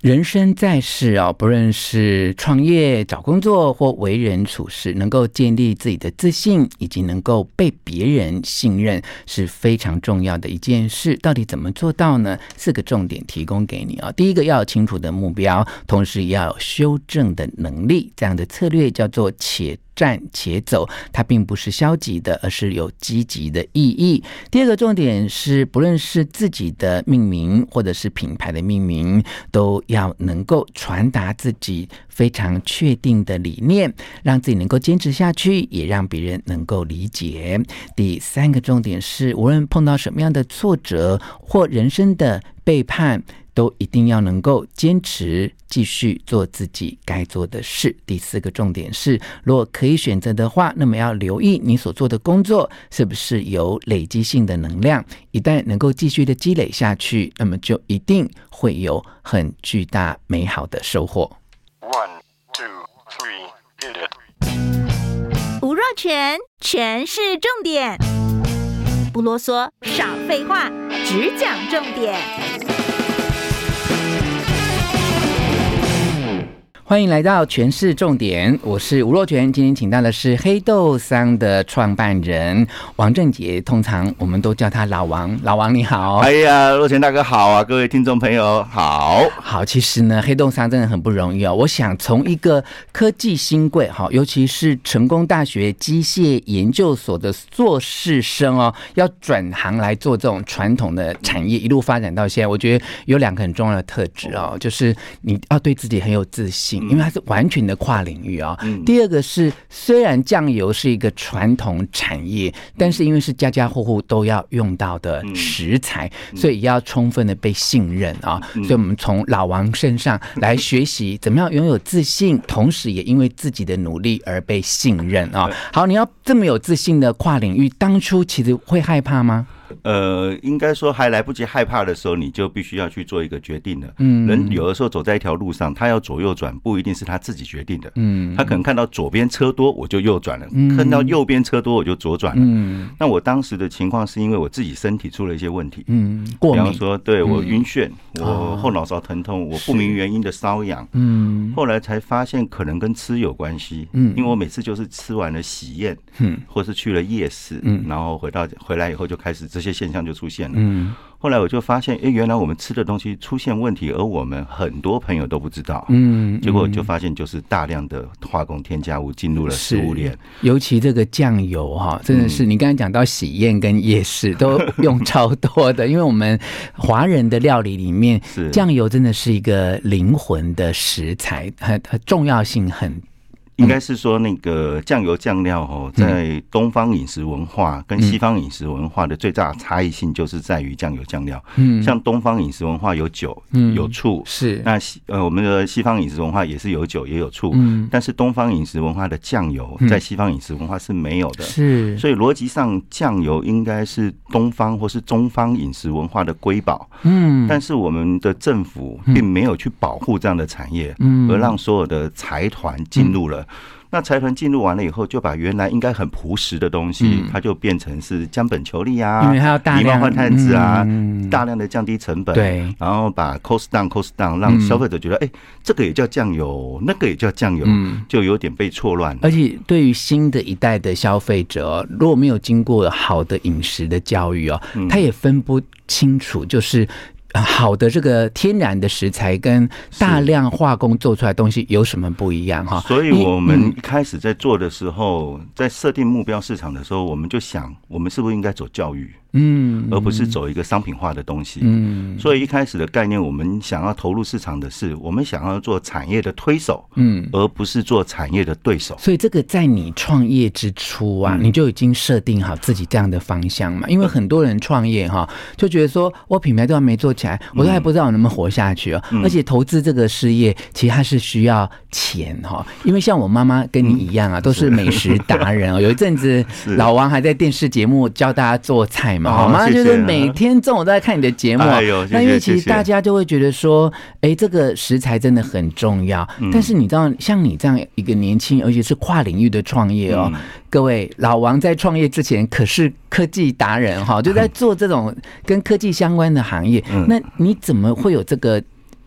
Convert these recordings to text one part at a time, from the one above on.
人生在世哦，不论是创业、找工作或为人处事，能够建立自己的自信，以及能够被别人信任，是非常重要的一件事。到底怎么做到呢？四个重点提供给你啊。第一个，要有清楚的目标，同时要有修正的能力。这样的策略叫做“且”。战且走，它并不是消极的，而是有积极的意义。第二个重点是，不论是自己的命名，或者是品牌的命名，都要能够传达自己非常确定的理念，让自己能够坚持下去，也让别人能够理解。第三个重点是，无论碰到什么样的挫折或人生的背叛，都一定要能够坚持继续做自己该做的事。第四个重点是，如果可以选择的话，那么要留意你所做的工作是不是有累积性的能量。一旦能够继续的积累下去，那么就一定会有很巨大美好的收获。One, two, three, hit it. 吴若全，全是重点，不啰嗦，少废话，只讲重点。欢迎来到全市重点，我是吴若权。今天请到的是黑豆桑的创办人王正杰，通常我们都叫他老王。老王你好，哎呀，若权大哥好啊，各位听众朋友好。好，其实呢，黑豆桑真的很不容易哦。我想从一个科技新贵哈，尤其是成功大学机械研究所的硕士生哦，要转行来做这种传统的产业，一路发展到现在，我觉得有两个很重要的特质哦，就是你要对自己很有自信。因为它是完全的跨领域啊、哦。嗯、第二个是，虽然酱油是一个传统产业，但是因为是家家户户都要用到的食材，嗯、所以要充分的被信任啊。嗯、所以我们从老王身上来学习怎么样拥有自信，同时也因为自己的努力而被信任啊。好，你要这么有自信的跨领域，当初其实会害怕吗？呃，应该说还来不及害怕的时候，你就必须要去做一个决定了。嗯，人有的时候走在一条路上，他要左右转，不一定是他自己决定的。嗯，他可能看到左边车多，我就右转了；看到右边车多，我就左转了。嗯，那我当时的情况是因为我自己身体出了一些问题。嗯，过敏。比方说，对我晕眩，我后脑勺疼痛，我不明原因的瘙痒。嗯，后来才发现可能跟吃有关系。嗯，因为我每次就是吃完了喜宴，嗯，或是去了夜市，嗯，然后回到回来以后就开始这些。现象就出现了。嗯，后来我就发现，哎，原来我们吃的东西出现问题，而我们很多朋友都不知道。嗯，结果就发现，就是大量的化工添加物进入了食物链。尤其这个酱油哈，真的是你刚才讲到喜宴跟夜市都用超多的，因为我们华人的料理里面，酱油真的是一个灵魂的食材，很很重要性很。应该是说，那个酱油酱料哦，在东方饮食文化跟西方饮食文化的最大差异性，就是在于酱油酱料。嗯，像东方饮食文化有酒，嗯，有醋，是。那西呃我们的西方饮食文化也是有酒也有醋，嗯，但是东方饮食文化的酱油在西方饮食文化是没有的，是，所以逻辑上酱油应该是东方或是中方饮食文化的瑰宝，嗯，但是我们的政府并没有去保护这样的产业，嗯，而让所有的财团进入了。那财团进入完了以后，就把原来应该很朴实的东西，它就变成是将本求利啊，因为它要大量换碳子啊，大量的降低成本，对，然后把 cost down cost down，让消费者觉得，哎，这个也叫酱油，那个也叫酱油，就有点被错乱。而且对于新的一代的消费者，如果没有经过好的饮食的教育哦，他也分不清楚，就是。好的，这个天然的食材跟大量化工做出来的东西有什么不一样哈？所以我们一开始在做的时候，在设定目标市场的时候，我们就想，我们是不是应该走教育？嗯，而不是走一个商品化的东西。嗯，所以一开始的概念，我们想要投入市场的是，我们想要做产业的推手，嗯，而不是做产业的对手。所以这个在你创业之初啊，你就已经设定好自己这样的方向嘛？因为很多人创业哈，就觉得说我品牌都还没做起来，我都还不知道我能不能活下去啊。而且投资这个事业，其实它是需要钱哈。因为像我妈妈跟你一样啊，都是美食达人哦。有一阵子，老王还在电视节目教大家做菜。好吗？就是每天中午都在看你的节目，那因为其实大家就会觉得说，哎，这个食材真的很重要。但是你知道，像你这样一个年轻，而且是跨领域的创业哦，各位，老王在创业之前可是科技达人哈，就在 做这种跟科技相关的行业。那你怎么会有这个？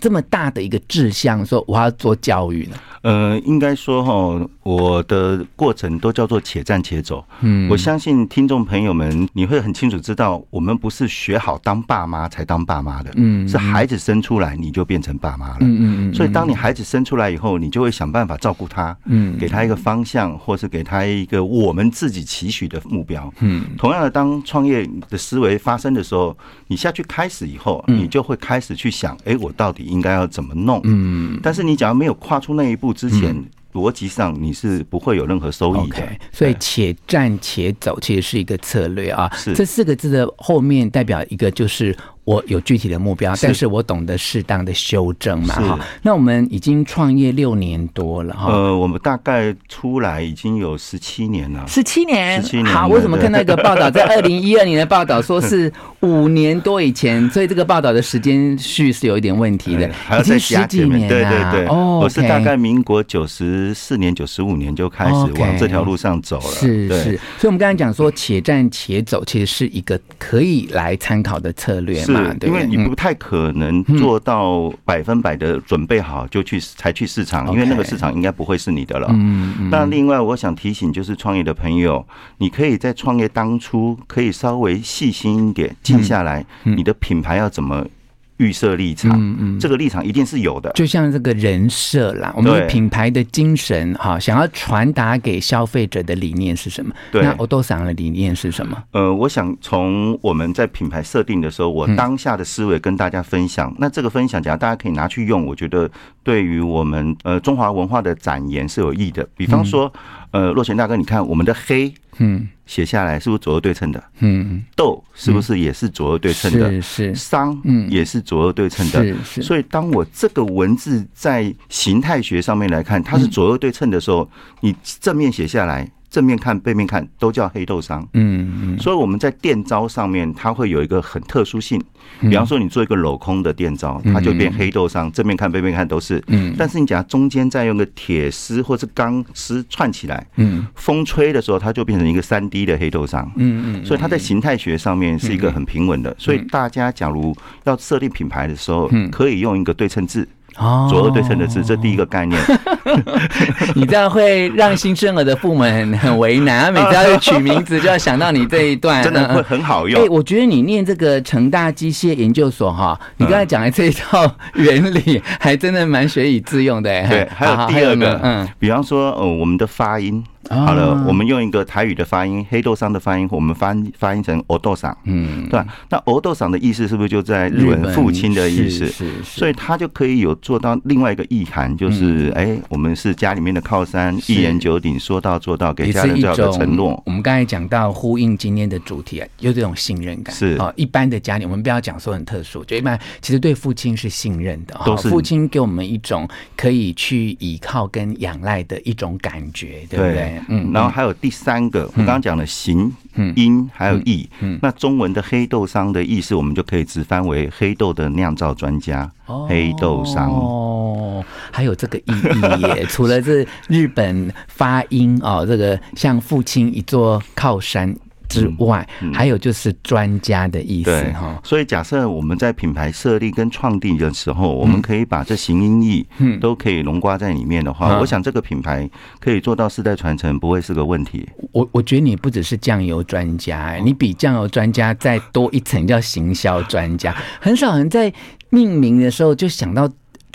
这么大的一个志向，说我要做教育呢？呃，应该说哈，我的过程都叫做且战且走。嗯，我相信听众朋友们，你会很清楚知道，我们不是学好当爸妈才当爸妈的。嗯，是孩子生出来你就变成爸妈了。嗯嗯嗯。所以当你孩子生出来以后，你就会想办法照顾他，嗯，给他一个方向，或是给他一个我们自己期许的目标。嗯，同样的，当创业的思维发生的时候，你下去开始以后，你就会开始去想，哎，我到底应该要怎么弄？嗯，但是你假如没有跨出那一步。之前逻辑上你是不会有任何收益的，所以且战且走其实是一个策略啊。是这四个字的后面代表一个就是。我有具体的目标，但是我懂得适当的修正嘛哈。那我们已经创业六年多了哈。呃，我们大概出来已经有十七年了。十七年，十七年。好，我怎么看到一个报道，在 二零一二年的报道说是五年多以前，所以这个报道的时间序是有一点问题的。已经十几年了。对对对。哦，我是大概民国九十四年、九十五年就开始往这条路上走了。是是。所以，我们刚才讲说，且战且走，其实是一个可以来参考的策略嘛。因为你不太可能做到百分百的准备好就去才去市场，因为那个市场应该不会是你的了。那另外，我想提醒就是创业的朋友，你可以在创业当初可以稍微细心一点，记下来，你的品牌要怎么？预设立场，嗯嗯，这个立场一定是有的，就像这个人设啦，我们品牌的精神哈，想要传达给消费者的理念是什么？对，那欧豆桑的理念是什么？呃，我想从我们在品牌设定的时候，我当下的思维跟大家分享。那这个分享，假如大家可以拿去用，我觉得对于我们呃中华文化的展延是有益的。比方说，呃，洛泉大哥，你看我们的黑。嗯，写下来是不是左右对称的？嗯，豆是不是也是左右对称的？是是，商嗯也是左右对称的。是是，所以当我这个文字在形态学上面来看，它是左右对称的时候，你正面写下来。正面看、背面看都叫黑豆商，嗯嗯，所以我们在店招上面，它会有一个很特殊性。比方说，你做一个镂空的店招，它就变黑豆商，正面看、背面看都是。嗯，但是你讲中间再用个铁丝或是钢丝串起来，嗯，风吹的时候，它就变成一个三 D 的黑豆商。嗯嗯，所以它在形态学上面是一个很平稳的。所以大家假如要设定品牌的时候，可以用一个对称字。哦，左右对称的字，这第一个概念。你这样会让新生儿的父母很很为难，每次要取名字就要想到你这一段，真的会很好用。哎，我觉得你念这个成大机械研究所哈，你刚才讲的这一套原理，还真的蛮学以致用的。对，还有第二个，嗯，比方说，呃，我们的发音。好了，我们用一个台语的发音，黑豆商的发音，我们翻发音成欧豆桑，嗯，对吧？那欧豆桑的意思是不是就在日文父亲的意思？是，所以他就可以有做到另外一个意涵，就是哎，我们是家里面的靠山，一言九鼎，说到做到，给家人最好的承诺。我们刚才讲到呼应今天的主题啊，有这种信任感是啊。一般的家庭，我们不要讲说很特殊，就一般其实对父亲是信任的，都是父亲给我们一种可以去依靠跟仰赖的一种感觉，对不对？嗯，然后还有第三个，我刚刚讲的形、音还有义，那中文的黑豆商的意思，我们就可以直翻为黑豆的酿造专家，黑豆商哦，还有这个意义耶。除了这日本发音哦，这个像父亲一座靠山。之外，还有就是专家的意思哈。所以假设我们在品牌设立跟创立的时候，我们可以把这形音义嗯都可以融刮在里面的话，我想这个品牌可以做到世代传承，不会是个问题。我我觉得你不只是酱油专家，你比酱油专家再多一层叫行销专家。很少人在命名的时候就想到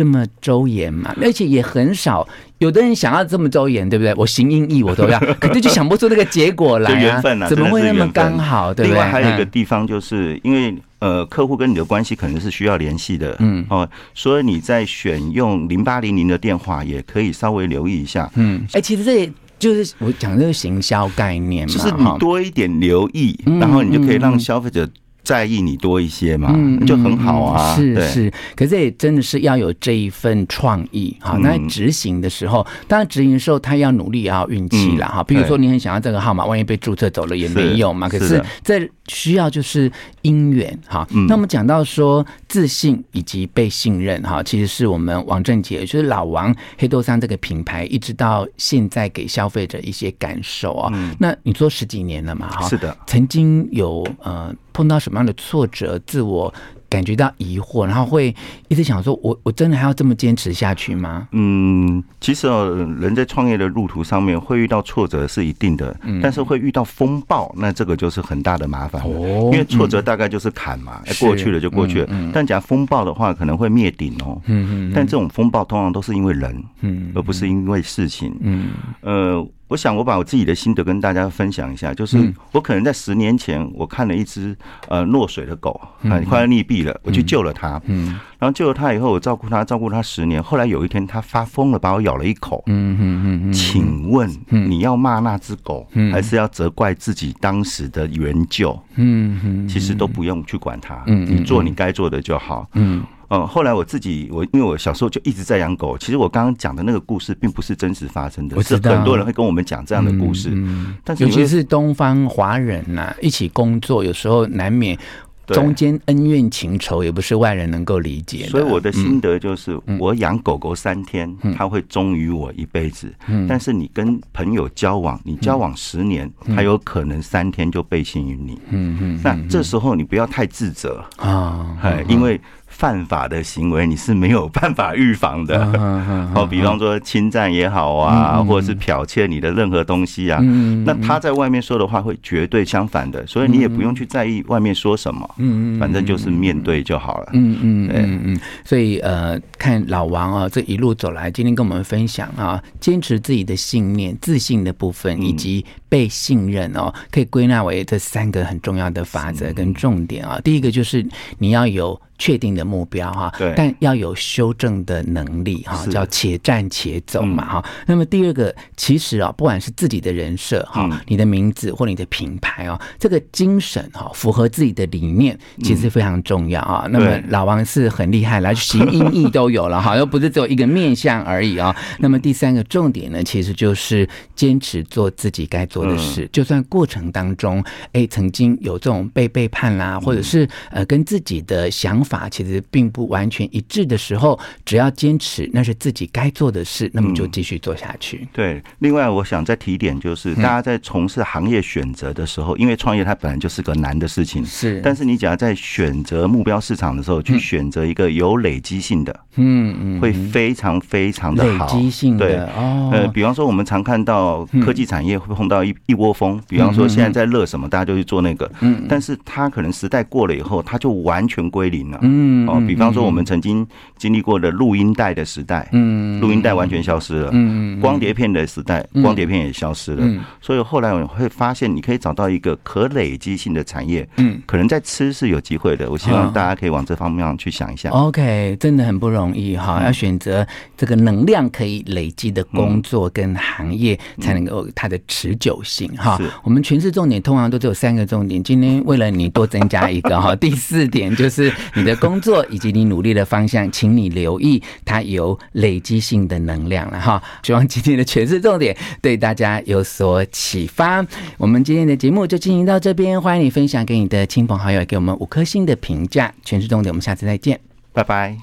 这么周延嘛，而且也很少。有的人想要这么周延，对不对？我行音译我都要，可是就想不出那个结果来啊！缘分啊，怎么会那么刚好？对不对？另外还有一个地方，就是因为呃，客户跟你的关系可能是需要联系的，嗯哦，所以你在选用零八零零的电话，也可以稍微留意一下，嗯。哎，其实这也就是我讲这个行销概念嘛，就是你多一点留意，然后你就可以让消费者。在意你多一些嘛，就很好啊。是是，可是也真的是要有这一份创意哈。那执行的时候，当然执行的时候，他要努力，也要运气啦哈。比如说，你很想要这个号码，万一被注册走了也没用嘛。可是这需要就是因缘哈。那我们讲到说自信以及被信任哈，其实是我们王正杰，就是老王黑豆山这个品牌，一直到现在给消费者一些感受啊。那你做十几年了嘛哈？是的，曾经有呃。碰到什么样的挫折，自我感觉到疑惑，然后会一直想说我：“我我真的还要这么坚持下去吗？”嗯，其实哦，人在创业的路途上面会遇到挫折是一定的，嗯、但是会遇到风暴，那这个就是很大的麻烦。哦，因为挫折大概就是坎嘛，嗯、过去了就过去了。但讲风暴的话，可能会灭顶哦。嗯嗯。但这种风暴通常都是因为人，嗯，而不是因为事情。嗯。呃。我想我把我自己的心得跟大家分享一下，就是我可能在十年前，我看了一只呃落水的狗，啊，快要溺毙了，我去救了它，嗯，然后救了它以后，我照顾它，照顾它十年，后来有一天它发疯了，把我咬了一口，嗯嗯嗯，请问你要骂那只狗，还是要责怪自己当时的援救？嗯嗯，其实都不用去管它，嗯，你做你该做的就好，嗯。嗯，后来我自己，我因为我小时候就一直在养狗。其实我刚刚讲的那个故事，并不是真实发生的，是很多人会跟我们讲这样的故事。嗯，但是尤其是东方华人呐，一起工作，有时候难免中间恩怨情仇，也不是外人能够理解。所以我的心得就是，我养狗狗三天，它会忠于我一辈子。但是你跟朋友交往，你交往十年，它有可能三天就背信于你。嗯嗯，那这时候你不要太自责啊，因为。犯法的行为你是没有办法预防的，哦，比方说侵占也好啊，或者是剽窃你的任何东西啊，那他在外面说的话会绝对相反的，所以你也不用去在意外面说什么，嗯嗯，反正就是面对就好了，嗯嗯嗯嗯，所以呃，看老王啊，这一路走来，今天跟我们分享啊，坚持自己的信念、自信的部分，以及被信任哦，可以归纳为这三个很重要的法则跟重点啊。第一个就是你要有。确定的目标哈，对，但要有修正的能力哈，叫且战且走嘛哈。那么第二个，其实啊，不管是自己的人设哈，你的名字或你的品牌哦，这个精神哈，符合自己的理念，其实非常重要啊。那么老王是很厉害，来形音义都有了哈，又不是只有一个面相而已啊。那么第三个重点呢，其实就是坚持做自己该做的事，就算过程当中哎曾经有这种被背叛啦，或者是呃跟自己的想法。法其实并不完全一致的时候，只要坚持那是自己该做的事，那么就继续做下去。嗯、对，另外我想再提一点，就是大家在从事行业选择的时候，因为创业它本来就是个难的事情，是。但是你只要在选择目标市场的时候，去选择一个有累积性的，嗯嗯，会非常非常的好。累积性的，对哦。呃，比方说我们常看到科技产业会碰到一一窝蜂，比方说现在在热什么，大家就去做那个，嗯。但是它可能时代过了以后，它就完全归零了。嗯，哦，比方说我们曾经经历过的录音带的时代，嗯，录音带完全消失了，嗯，光碟片的时代，光碟片也消失了，所以后来我会发现，你可以找到一个可累积性的产业，嗯，可能在吃是有机会的，我希望大家可以往这方面去想一下。OK，真的很不容易哈，要选择这个能量可以累积的工作跟行业，才能够它的持久性哈。我们全市重点通常都只有三个重点，今天为了你多增加一个哈，第四点就是你的。工作以及你努力的方向，请你留意它有累积性的能量了哈。希望今天的权式重点对大家有所启发。我们今天的节目就进行到这边，欢迎你分享给你的亲朋好友，给我们五颗星的评价。权式重点，我们下次再见，拜拜。